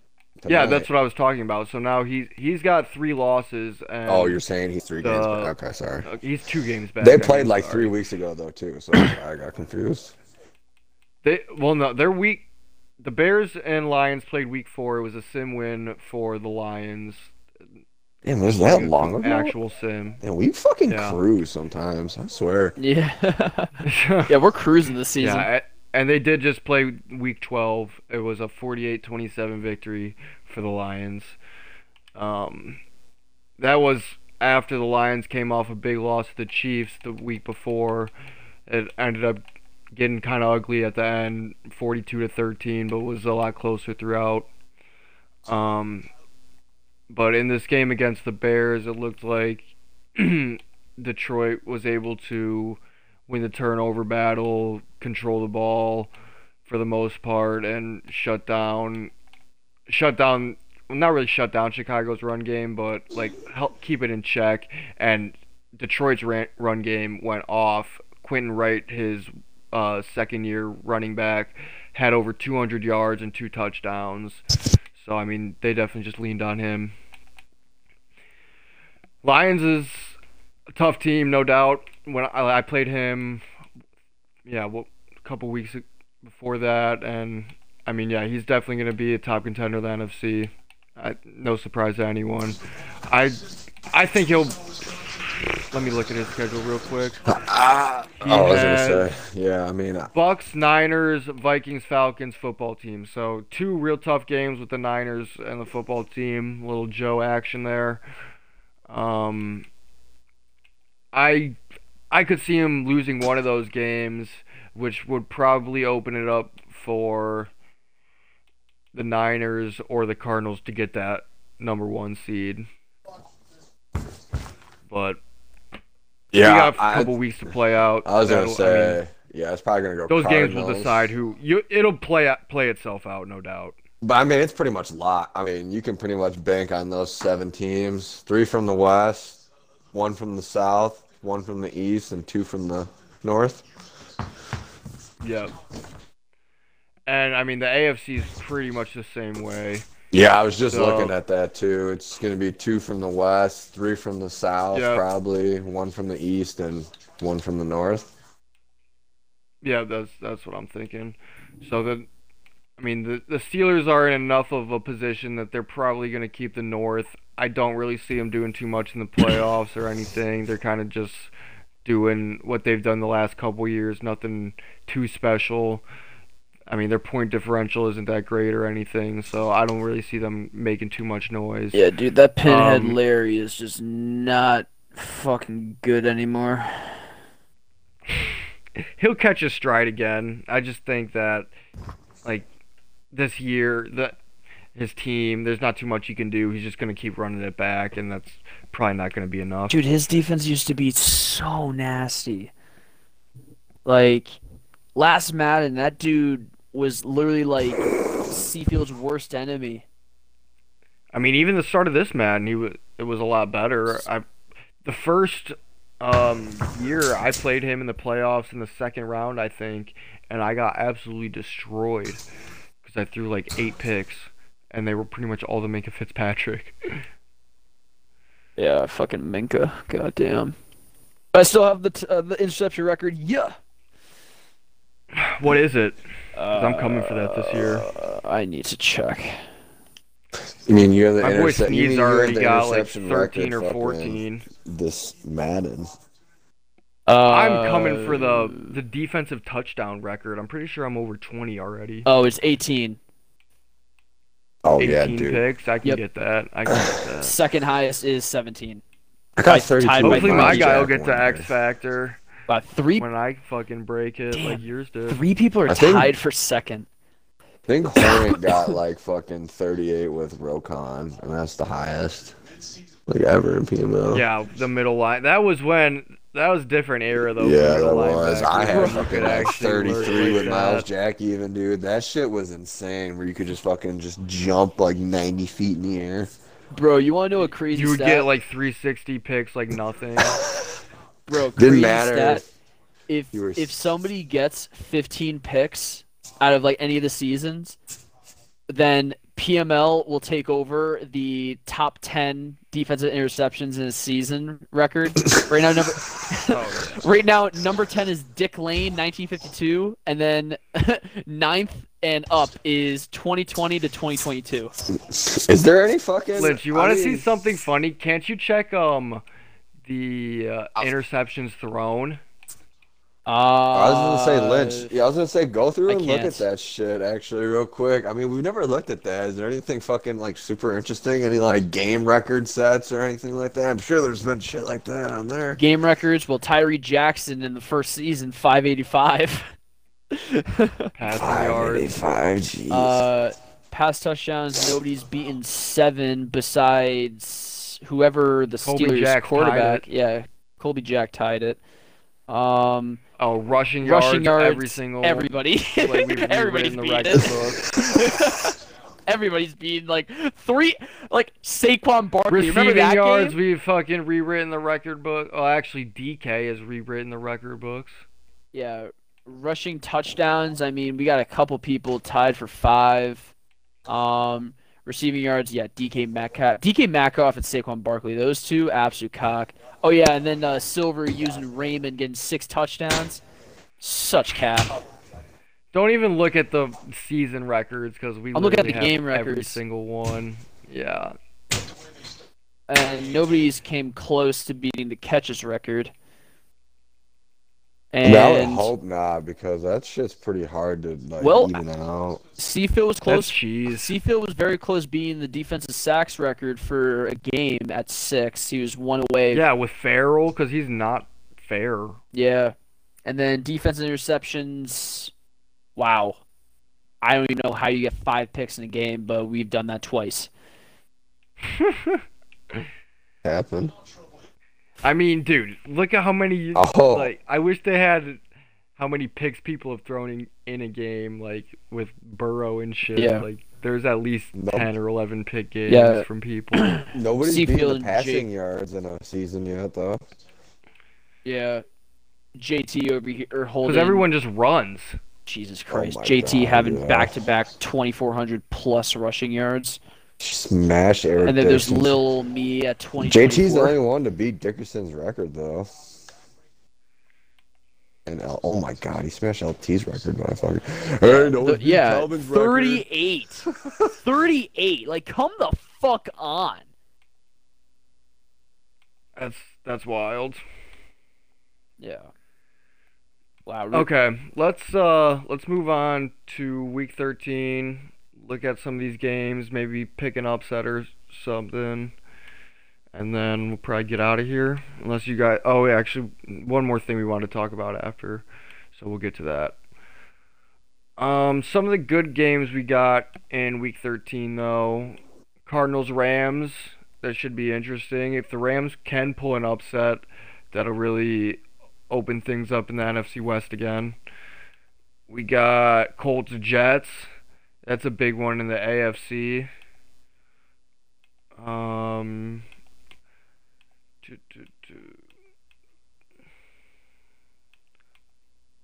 Yeah, that's what I was talking about. So now he's he's got three losses and Oh, you're saying he's three games back. Okay, sorry. uh, he's two games back. They played like sorry. three weeks ago though too, so I got confused. They well no, they're week the Bears and Lions played Week Four. It was a sim win for the Lions. Damn, was that long ago? Actual sim. Man, we fucking Yeah. cruise sometimes. I swear. Yeah. yeah, we're cruising this season. Yeah, and they did just play week 12. It was a 48-27 victory for the Lions. Um, that was after the Lions came off a big loss to the Chiefs the week before. It ended up getting kind of ugly at the end, 42 to 13, but was a lot closer throughout. Um, but in this game against the Bears, it looked like Detroit was able to win the turnover battle, control the ball for the most part, and shut down, shut down. well, Not really shut down Chicago's run game, but like help keep it in check. And Detroit's ran, run game went off. Quentin Wright, his uh, second year running back, had over 200 yards and two touchdowns. So I mean, they definitely just leaned on him. Lions is a tough team, no doubt. When I, I played him, yeah, what a couple weeks before that, and I mean, yeah, he's definitely going to be a top contender of the NFC. I, no surprise to anyone. I, I think he'll. Let me look at his schedule real quick. Ah, He oh, I was gonna say. Yeah, I mean, uh, Bucks, Niners, Vikings, Falcons football team. So two real tough games with the Niners and the football team. Little Joe action there. Um, I I could see him losing one of those games, which would probably open it up for the Niners or the Cardinals to get that number one seed. But yeah, we got a I, couple weeks to play out. I was gonna That'll- I mean, say. yeah, it's probably gonna go. those games will decide who you. It'll play play itself out, no doubt. But I mean, it's pretty much lock. I mean, you can pretty much bank on those seven teams: three from the west, one from the south, one from the east, and two from the north. Yep. And I mean, the AFC is pretty much the same way. Yeah, I was just So- looking at that too. It's gonna be two from the west, three from the south, Yep. probably one from the east, and one from the north. Yeah, that's that's what I'm thinking. So the, I mean, the the Steelers are in enough of a position that they're probably going to keep the North. I don't really see them doing too much in the playoffs or anything. They're kind of just doing what they've done the last couple years. Nothing too special. I mean, their point differential isn't that great or anything, so I don't really see them making too much noise. Yeah, dude, that pinhead Um, Larry is just not fucking good anymore. he'll catch his stride again. I just think that like this year that his team, there's not too much he can do. He's just gonna keep running it back, and that's probably not gonna be enough. Dude, his defense used to be so nasty. Like last Madden, that dude was literally like Seafield's worst enemy. I mean, even the start of this Madden, he was it was a lot better. I the first um, year I played him in the playoffs in the second round, I think, and I got absolutely destroyed because I threw like eight picks, and they were pretty much all to Minkah Fitzpatrick. Yeah, fucking Minkah. Goddamn. I still have the t- uh, the interception record. Yeah. what is it? 'Cause I'm coming for that this year. Uh, I need to check. I mean you have the My boy intercept- you mean Sneeze you have already the got like interception 13 or record fucking 14. This Madden. Uh, I'm coming for the the defensive touchdown record. I'm pretty sure I'm over 20 already. Oh, it's 18. Oh 18 yeah, dude. picks. I can Yep. get that. I can get that. Second highest is 17. I Tied- got 32. tied by Hopefully Mike my Jack guy will get one to day. X Factor Uh, three when I fucking break it like yours did. three people are I think- tied for second. I think Hornet got like fucking 38 with Roquan, and that's the highest like ever in PML. Yeah, the middle line. That was when that was different era though. Yeah, that was. linebackers. I had fucking could like 33 like with Myles that. Jack, even dude. That shit was insane. Where you could just fucking just jump like 90 feet in the air. Bro, you want to know a crazy You would stat? get like 360 picks like nothing. Bro, Didn't crazy matter stat. if If were if somebody gets 15 picks out of like any of the seasons, then PML will take over the top 10 defensive interceptions in a season record. Right now, number oh, right now number 10 is Dick Lane, 1952, and then ninth and up is 2020 to 2022. Is there any fucking? Lynch, you want to see mean, something funny? Can't you check um the uh, I'll- interceptions thrown? Uh, I was gonna say Lynch. Yeah, I was gonna say go through and look at that shit actually real quick. I mean, we've never looked at that. Is there anything fucking like super interesting? Any like game record sets or anything like that? I'm sure there's been shit like that on there. Game records. Well, Tyree Jackson in the first season, 585. Passing yards. 585, jeez. uh, pass touchdowns. Nobody's beaten seven besides whoever the Colby Steelers Jack quarterback. Yeah, Colby Jack tied it. Um, Oh, rushing yards, rushing yards. every single. everybody. Everybody's the beaten record it. book. Everybody's beaten like three, like Saquon Barkley. Remember that yards, game? we've fucking rewritten the record book. Oh, actually, DK has rewritten the record books. Yeah, rushing touchdowns. I mean, we got a couple people tied for five. Um, receiving yards. Yeah, DK Metcalf, DK Metcalf, and Saquon Barkley. Those two, absolute cock. Oh yeah, and then uh, Silver using Raymond getting six touchdowns. Such cap. Don't even look at the season records because we I'm looking at the game every single one. Yeah. and nobody's came close to beating the catches record. I, mean, I would hope not because that shit's pretty hard to like Well, even out. Seafield was close. cheese. Seafield was very close being the defensive sacks record for a game at six. He was one away. Yeah, with Farrell because he's not fair. Yeah. And then defensive interceptions. Wow. I don't even know how you get five picks in a game, but we've done that twice. Happened. I mean, dude, look at how many. Oh. Like, I wish they had how many picks people have thrown in, in a game, like with Burrow and shit. Yeah. Like, there's at least Nope. ten or eleven pick games Yeah. from people. Nobody's Seafield beaten the passing Jake- yards in a season yet, though. Yeah. JT over here or Because everyone just runs. Jesus Oh Christ. my JT God, having back to back 2,400 plus rushing yards. Smash Eric And then there's Dixon. Lil Me at 20. JT's the only one to beat Dickerson's record, though. And L- oh my god, he smashed LT's record by fucking. Hey, no, The- yeah, Calvin's 38. 38. Like, come the fuck on. That's that's wild. Yeah. Wow. Rick- Okay, let's uh let's move on to week 13. Look at some of these games, maybe pick an upset or something, and then we'll probably get out of here. Unless you guys, oh, actually, one more thing we want to talk about after, so we'll get to that. Um, some of the good games we got in week 13 though, Cardinals Rams. That should be interesting. If the Rams can pull an upset, that'll really open things up in the NFC West again. We got Colts Jets. That's a big one in the AFC. Um.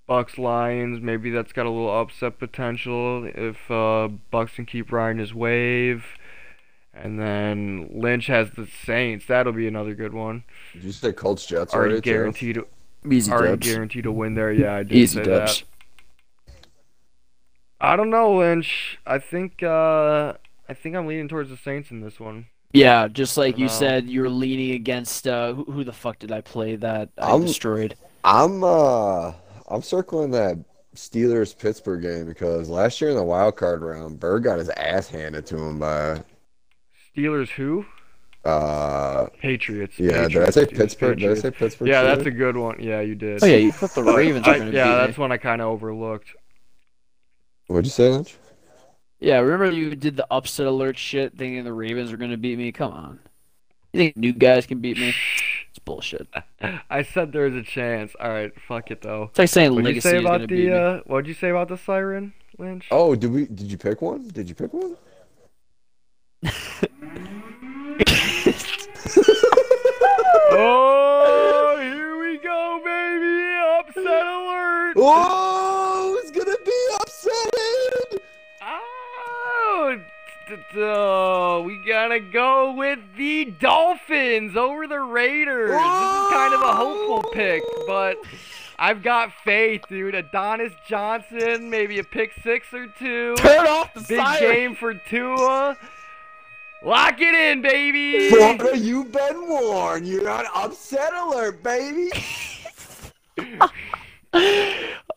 Bucks Lions. Maybe that's got a little upset potential if uh, Bucks can keep riding his wave. And then Lynch has the Saints. That'll be another good one. Did you say Colts Jets Already already? guaranteed. To, Easy already dubs. guaranteed to win there. Yeah, I did Easy say dubs. that. I don't know, Lynch. I think uh, I think I'm leaning towards the Saints in this one. Yeah, just like you Wow. said, you're leaning against uh, who, who the fuck did I play that I I'm- destroyed? I'm uh, I'm circling that Steelers Pittsburgh game because last year in the wild card round, Bird got his ass handed to him by Steelers who? uh, Patriots. yeah. Did I say dude, Pittsburgh? Did I say Pittsburgh? Yeah, too? that's a good one. Yeah, you did. Oh yeah, you thought the Ravens I- were yeah, beat that's me. one I kind of overlooked. What'd you say, Lynch? Yeah, remember you did the upset alert shit, thinking the Ravens were gonna beat me. Come on, you think new guys can beat me? It's bullshit. I said there was a chance. All right, fuck it though. It's like saying What'd you say is about gonna beat the? me. Uh, what'd you say about the siren, Lynch? Oh, did we? Did you pick one? Did you pick one? Oh, here we go, baby! Upset alert! Oh, we gotta go with the Dolphins over the Raiders. This is kind of a hopeful pick, but I've got faith, dude. Adonis Johnson, maybe a pick six or two. Turn off the Big siren. game for Tua. Lock it in, baby. Florida, you've been warned. You're on upset alert, baby.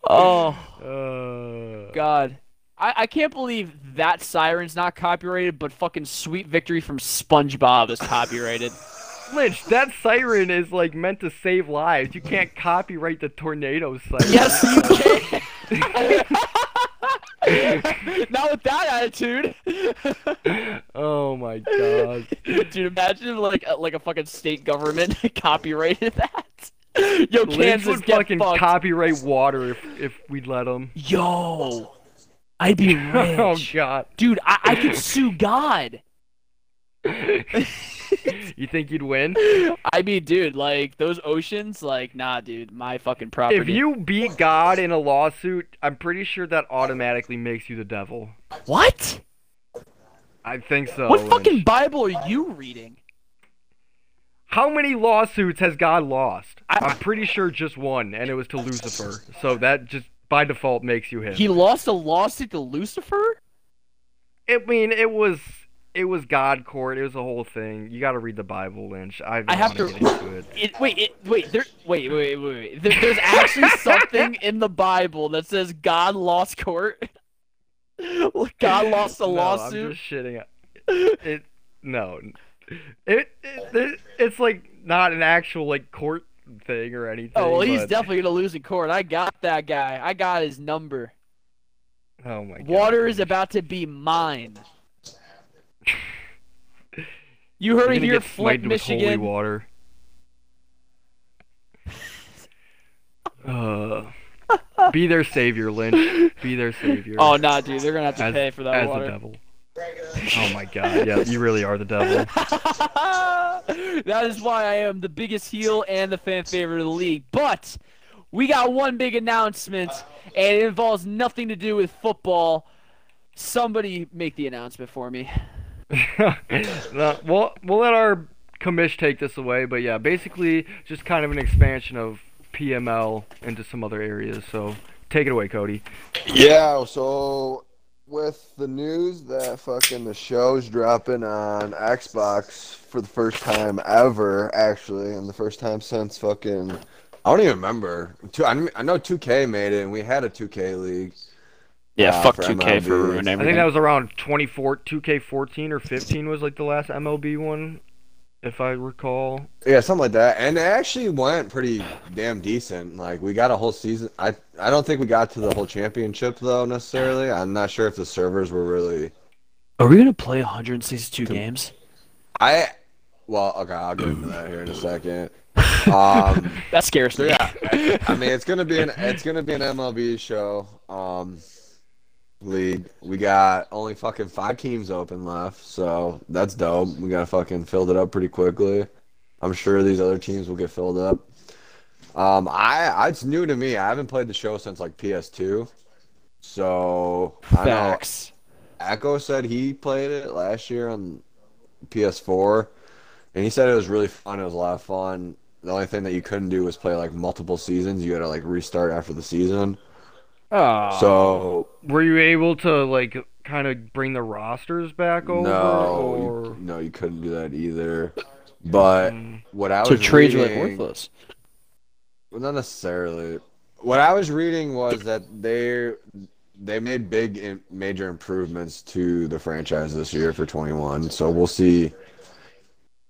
Oh Uh, God. I, I can't believe that siren's not copyrighted, but fucking Sweet Victory from SpongeBob is copyrighted. Lynch, that siren is like meant to save lives. You can't copyright the tornado siren. yes, you can. not with that attitude. Oh my god. Dude, imagine if, like a, like a fucking state government copyrighted that. Yo, Lynch Kansas, would fucking fucked. copyright water if if we'd let them. Yo, I'd be oh, rich. oh god. Dude, I, I could sue God. you think you'd win? I mean, dude, like those oceans, like, nah, dude, my fucking property. If you beat God in a lawsuit, I'm pretty sure that automatically makes you the devil. what? I think so. what fucking Bible are you reading? How many lawsuits has God lost? I- I'm pretty sure just one, and it was to Lucifer. So that just by default makes you him. He lost a lawsuit to Lucifer. I mean, it was it was God court. It was a whole thing. You got to read the Bible, Lynch. I, I have into it. It, wait, it, wait, there, wait, wait, wait, wait. There, there's actually something in the Bible that says God lost court. God lost a no, lawsuit. I'm just shitting. It no. It, it, it it's like not an actual like court thing or anything. Oh well, he's but- definitely gonna lose in court. I got that guy. I got his number. Oh my god. Water is about to be mine. You heard it gonna here, Flint, with holy Michigan. water. Uh, be their savior, Lynch. Be their savior. Oh nah, dude, they're gonna have to as, pay for that as the devil. Oh my god, yeah, you really are the devil. that is why I am the biggest heel and the fan favorite of the league. But we got one big announcement, and it involves nothing to do with football. Somebody make the announcement for me. no, we'll, we'll let our commish take this away, but yeah, basically just kind of an expansion of PML into some other areas. So take it away, Cody. Yeah, so with the news that fucking the show's dropping on Xbox for the first time ever, actually, and the first time since fucking I don't even remember. Two, I, I know 2K made it, and we had a 2K league. Yeah, Uh, fuck for 2K for MLB. ruining I think that was around 24, 2K14 or 15 was like the last MLB one, if I recall. Yeah, something like that. And it actually went pretty damn decent. Like we got a whole season. I I don't think we got to the whole championship though necessarily. I'm not sure if the servers were really. Are we gonna play 162 Come- games? I well, okay, I'll get into that here in a second. Um, That scares so me. yeah, I mean it's gonna be an it's gonna be an MLB show. Um, league. We got only fucking five teams open left, so that's dope. We got to fucking filled it up pretty quickly. I'm sure these other teams will get filled up. Um, I, I it's new to me. I haven't played the show since like PS2, so I know Facts. Echo said he played it last year on PS4, and he said it was really fun. It was a lot of fun. The only thing that you couldn't do was play like multiple seasons. You had to like restart after the season. Oh. So Were you able to like kind of bring the rosters back over? no, or... you, no, you couldn't do that either. But Mm. what I was so trades are like worthless. Well, not necessarily. What I was reading was that they they made big in, major improvements to the franchise this year for 21. So we'll see.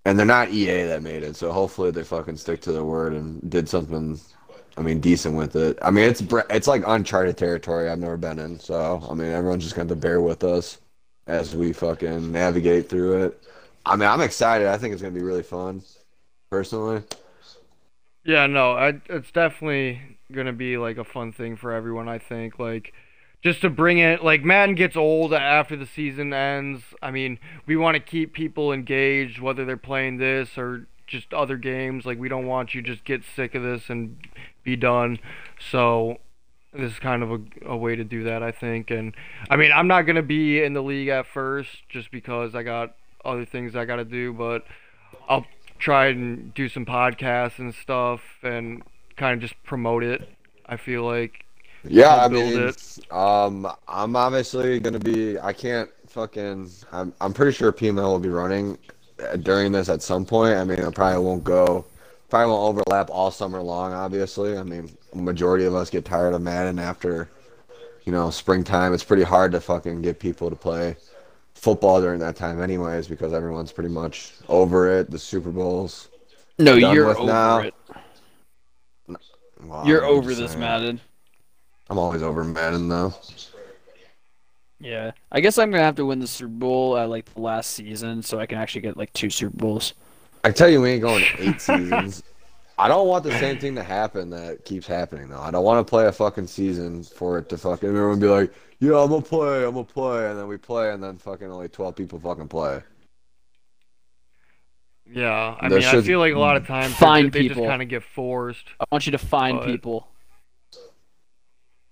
And they're not EA that made it, so hopefully they fucking stick to their word and did something. I mean, decent with it. I mean, it's it's like uncharted territory I've never been in. So I mean, everyone's just going to bear with us as we fucking navigate through it. I mean, I'm excited. I think it's going to be really fun, personally. Yeah, no, I, it's definitely gonna be like a fun thing for everyone. I think like just to bring it like Madden gets old after the season ends. I mean, we want to keep people engaged whether they're playing this or just other games. Like we don't want you just get sick of this and be done. So this is kind of a, a way to do that, I think. And I mean, I'm not gonna be in the league at first just because I got other things I got to do, but I'll try and do some podcasts and stuff and kind of just promote it I feel like Yeah, I mean, it. um, I'm obviously gonna be. I can't fucking. I'm. I'm pretty sure PML will be running during this at some point. I mean, I probably won't go. Probably won't overlap all summer long. Obviously, I mean, majority of us get tired of Madden after, you know, springtime. It's pretty hard to fucking get people to play football during that time, anyways, because everyone's pretty much over it. The Super Bowls. No, you're over now. it. Well, You're I'm over this. Madden. I'm always over Madden though. Yeah, I guess I'm gonna have to win the Super Bowl at like the last season, so I can actually get like two Super Bowls. I tell you, we ain't going eight seasons. I don't want the same thing to happen that keeps happening though. I don't want to play a fucking season for it to fucking everyone be like, yeah, I'm gonna play, I'm gonna play, and then we play, and then fucking only twelve people fucking play. yeah. I There mean, I feel like a lot of mm. times Find they, they just kind of get forced. I want you to find But- people,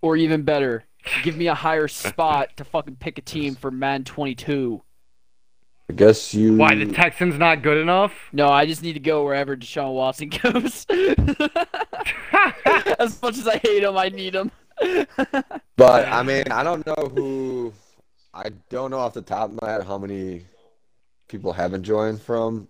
or even better, give me a higher spot to fucking pick a team for Man 22. I guess you. Why the Texans not good enough? No, I just need to go wherever Deshaun Watson goes. as much as I hate him, I need him. But I mean, I don't know who. I don't know off the top of my head how many people haven't joined from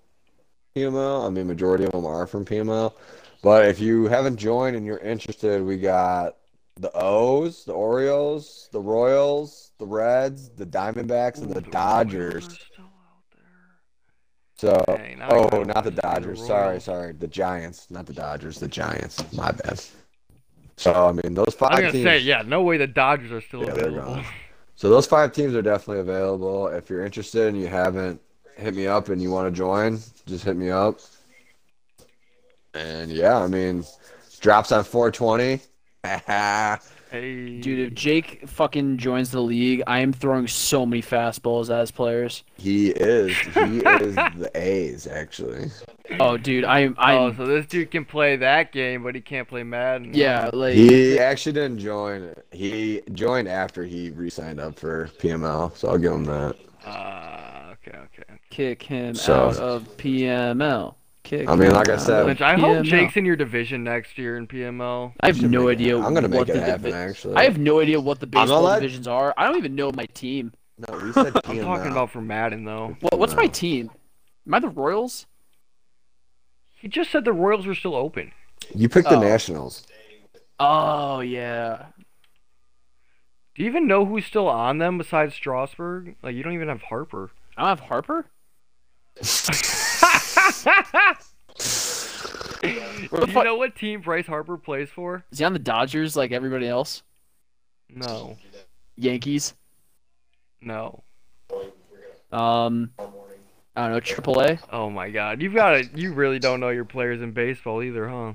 PML. I mean, majority of them are from PML. But if you haven't joined and you're interested, we got the O's, the Orioles, the Royals, the Reds, the Diamondbacks, and Ooh, the the Dodgers. Royals are still out there. So, Dang, oh, not the wanna the Dodgers. Sorry, sorry, the Giants, not the Dodgers, the Giants. My bad. So I mean, those I was five gonna teams. say, yeah, no way the Dodgers are still Yeah, available. So those five teams are definitely available. If you're interested and you haven't hit me up and you want to join, just hit me up. And yeah, I mean, drops on 420. Hey, Dude, if Jake fucking joins the league, I am throwing so many fastballs as players. he is. He is the A's actually. Oh, dude, I'm, I'm, oh, so this dude can play that game, but he can't play Madden. yeah, like, He actually didn't join. He joined after he re-signed up for PML, so I'll give him that. Ah, okay, okay. kick him So- out of PML. Kick I mean, him like I said- Lynch, I hope PML. Jake's in your division next year in PML. I have no make it- idea. I'm gonna make what it the happen. divi- Actually, I have no idea what the baseball let- divisions are. I don't even know my team. no. We said I'm talking about for Madden though. What, what's my team? Am I the Royals? He just said the Royals were still open. You picked the Oh. Nationals. Oh yeah. Do you even know who's still on them besides Strasburg? Like you don't even have Harper. I don't have Harper. Do the you fuck- know what team Bryce Harper plays for? Is he on the Dodgers like everybody else? No, Yankees. no. Um, I don't know. AAA. Oh my God, you've got to. You really don't know your players in baseball either, huh?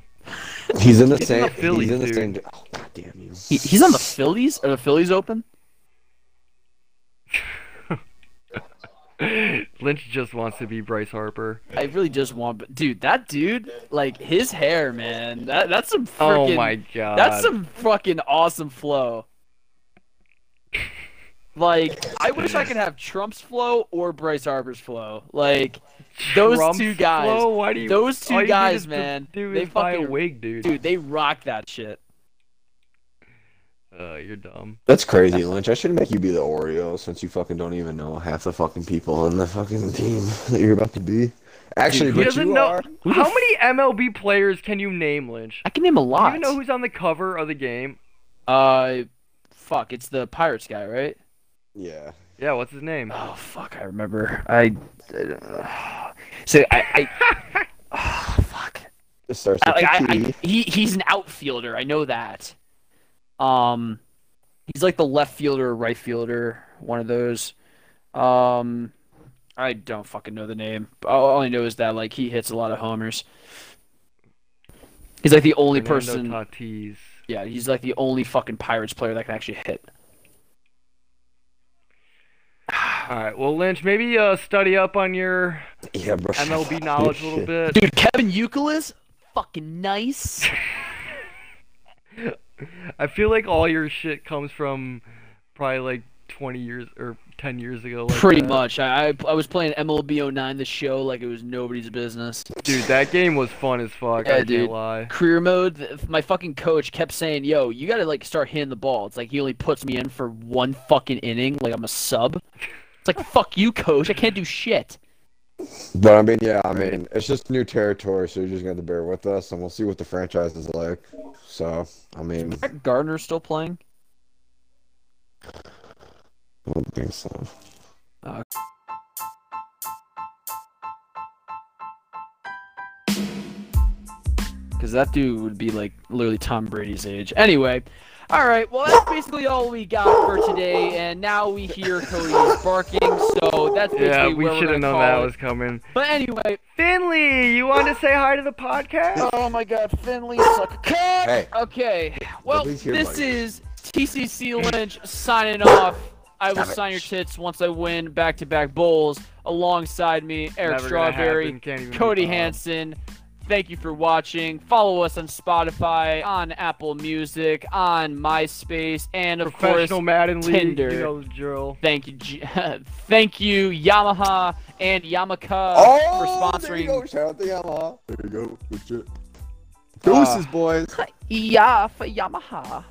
He's in the He's in same. the Phillies, he's in the dude. same. Oh god damn you! He, he's on the Phillies. Are the Phillies open? Lynch just wants to be Bryce Harper. I really just want, but dude, that dude, like his hair, man. That that's some Oh my God. That's some fucking awesome flow. Like, I wish I could have Trump's flow or Bryce Harper's flow. Like, those Trump's two guys. flow? Why do you, those two guys, man, they is buy a fucking- wig, dude. Dude, they rock that shit. Uh, you're dumb. That's crazy, Lynch. I should make you be the Oreo since you fucking don't even know half the fucking people on the fucking team that you're about to be. Actually, He but doesn't you know. are. How many MLB players can you name, Lynch? I can name a Do you lot. even know who's on the cover of the game? Uh, fuck, it's the Pirates guy, right? Yeah. Yeah, what's his name? Oh fuck, I remember. I. Uh, so I. I oh, fuck. It starts I, with like, I, a I, T. he he's an outfielder. I know that. Um, he's like the left fielder or right fielder, one of those. Um, I don't fucking know the name. All all I know is that like he hits a lot of homers. He's like the only Fernando person. Tatis. Yeah, he's like the only fucking Pirates player that can actually hit. All right. Well, Lynch, maybe uh, study up on your Yeah, bro. MLB knowledge a little bit. Dude, Kevin Youkilis, fucking nice. I feel like all your shit comes from probably like 20 years or 10 years ago. Like Pretty that. much. I, I was playing MLB 09 the show like it was nobody's business. Dude, that game was fun as fuck. Yeah, I can't lie. Career mode. My fucking coach kept saying, "Yo, you gotta like start hitting the ball." It's like he only puts me in for one fucking inning, like I'm a sub. It's like fuck you, coach. I can't do shit. But I mean, yeah, I mean, it's just new territory, so you're just gonna have to bear with us, and we'll see what the franchise is like. So, I mean, Gardner's still playing. I don't think so. Uh, because that dude would be like literally Tom Brady's age. Anyway, all right. Well, that's basically all we got for today. And now we hear Cody's barking, so that's basically Yeah, we where we're should have known that it. was coming. But anyway, Finley, you want to say hi to the podcast? oh my God, Finley suck a cock. Hey. Okay. Well, here, this buddy. is TCC Lynch signing off. I will sign your tits once I win back-to-back bowls. Alongside me, Eric Never Strawberry, happen, can't Cody Bob. Hansen. Thank you for watching. Follow us on Spotify, on Apple Music, on MySpace, and of course, Professional Madden League, Tinder. you know the drill. thank you, G- thank you, Yamaha and Yamaka Oh, for sponsoring. there you go. Shout out to Yamaha. There you go. Good shit. Uh, Deuces, boys. Yeah, for Yamaha.